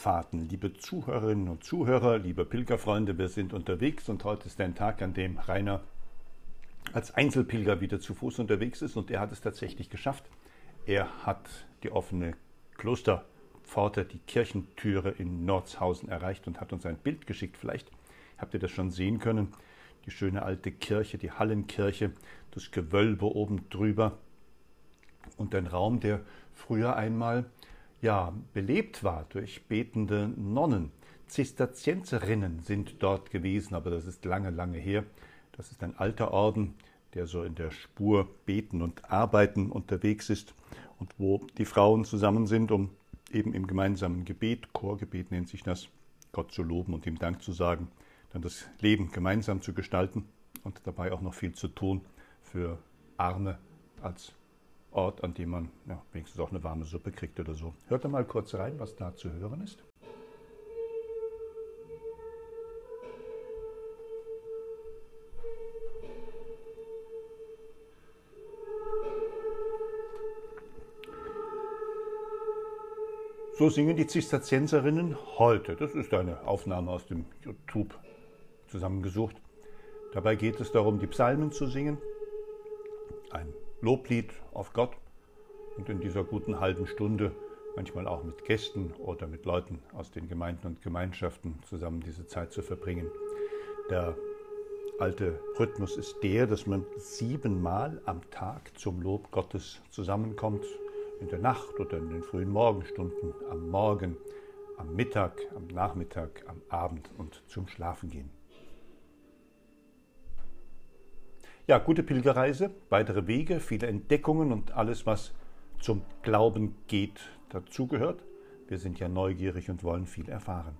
Pilgerfahrten, liebe Zuhörerinnen und Zuhörer, liebe Pilgerfreunde, wir sind unterwegs und heute ist ein Tag, an dem Rainer als Einzelpilger wieder zu Fuß unterwegs ist und er hat es tatsächlich geschafft. Er hat die offene Klosterpforte, die Kirchentüre in Nordshausen erreicht und hat uns ein Bild geschickt. Vielleicht habt ihr das schon sehen können. Die schöne alte Kirche, die Hallenkirche, das Gewölbe oben drüber und ein Raum, der früher einmal ja, belebt war durch betende Nonnen. Zisterzienserinnen sind dort gewesen, aber das ist lange, lange her. Das ist ein alter Orden, der so in der Spur Beten und Arbeiten unterwegs ist und wo die Frauen zusammen sind, um eben im gemeinsamen Gebet, Chorgebet nennt sich das, Gott zu loben und ihm Dank zu sagen, dann das Leben gemeinsam zu gestalten und dabei auch noch viel zu tun für Arme als Ort, an dem man ja, wenigstens auch eine warme Suppe kriegt oder so. Hört da mal kurz rein, was da zu hören ist. So singen die Zisterzienserinnen heute. Das ist eine Aufnahme aus dem YouTube zusammengesucht. Dabei geht es darum, die Psalmen zu singen. Ein Loblied auf Gott und in dieser guten halben Stunde manchmal auch mit Gästen oder mit Leuten aus den Gemeinden und Gemeinschaften zusammen diese Zeit zu verbringen. Der alte Rhythmus ist der, dass man siebenmal am Tag zum Lob Gottes zusammenkommt, in der Nacht oder in den frühen Morgenstunden, am Morgen, am Mittag, am Nachmittag, am Abend und zum Schlafengehen. Ja, gute Pilgerreise, weitere Wege, viele Entdeckungen und alles, was zum Glauben geht, dazugehört. Wir sind ja neugierig und wollen viel erfahren.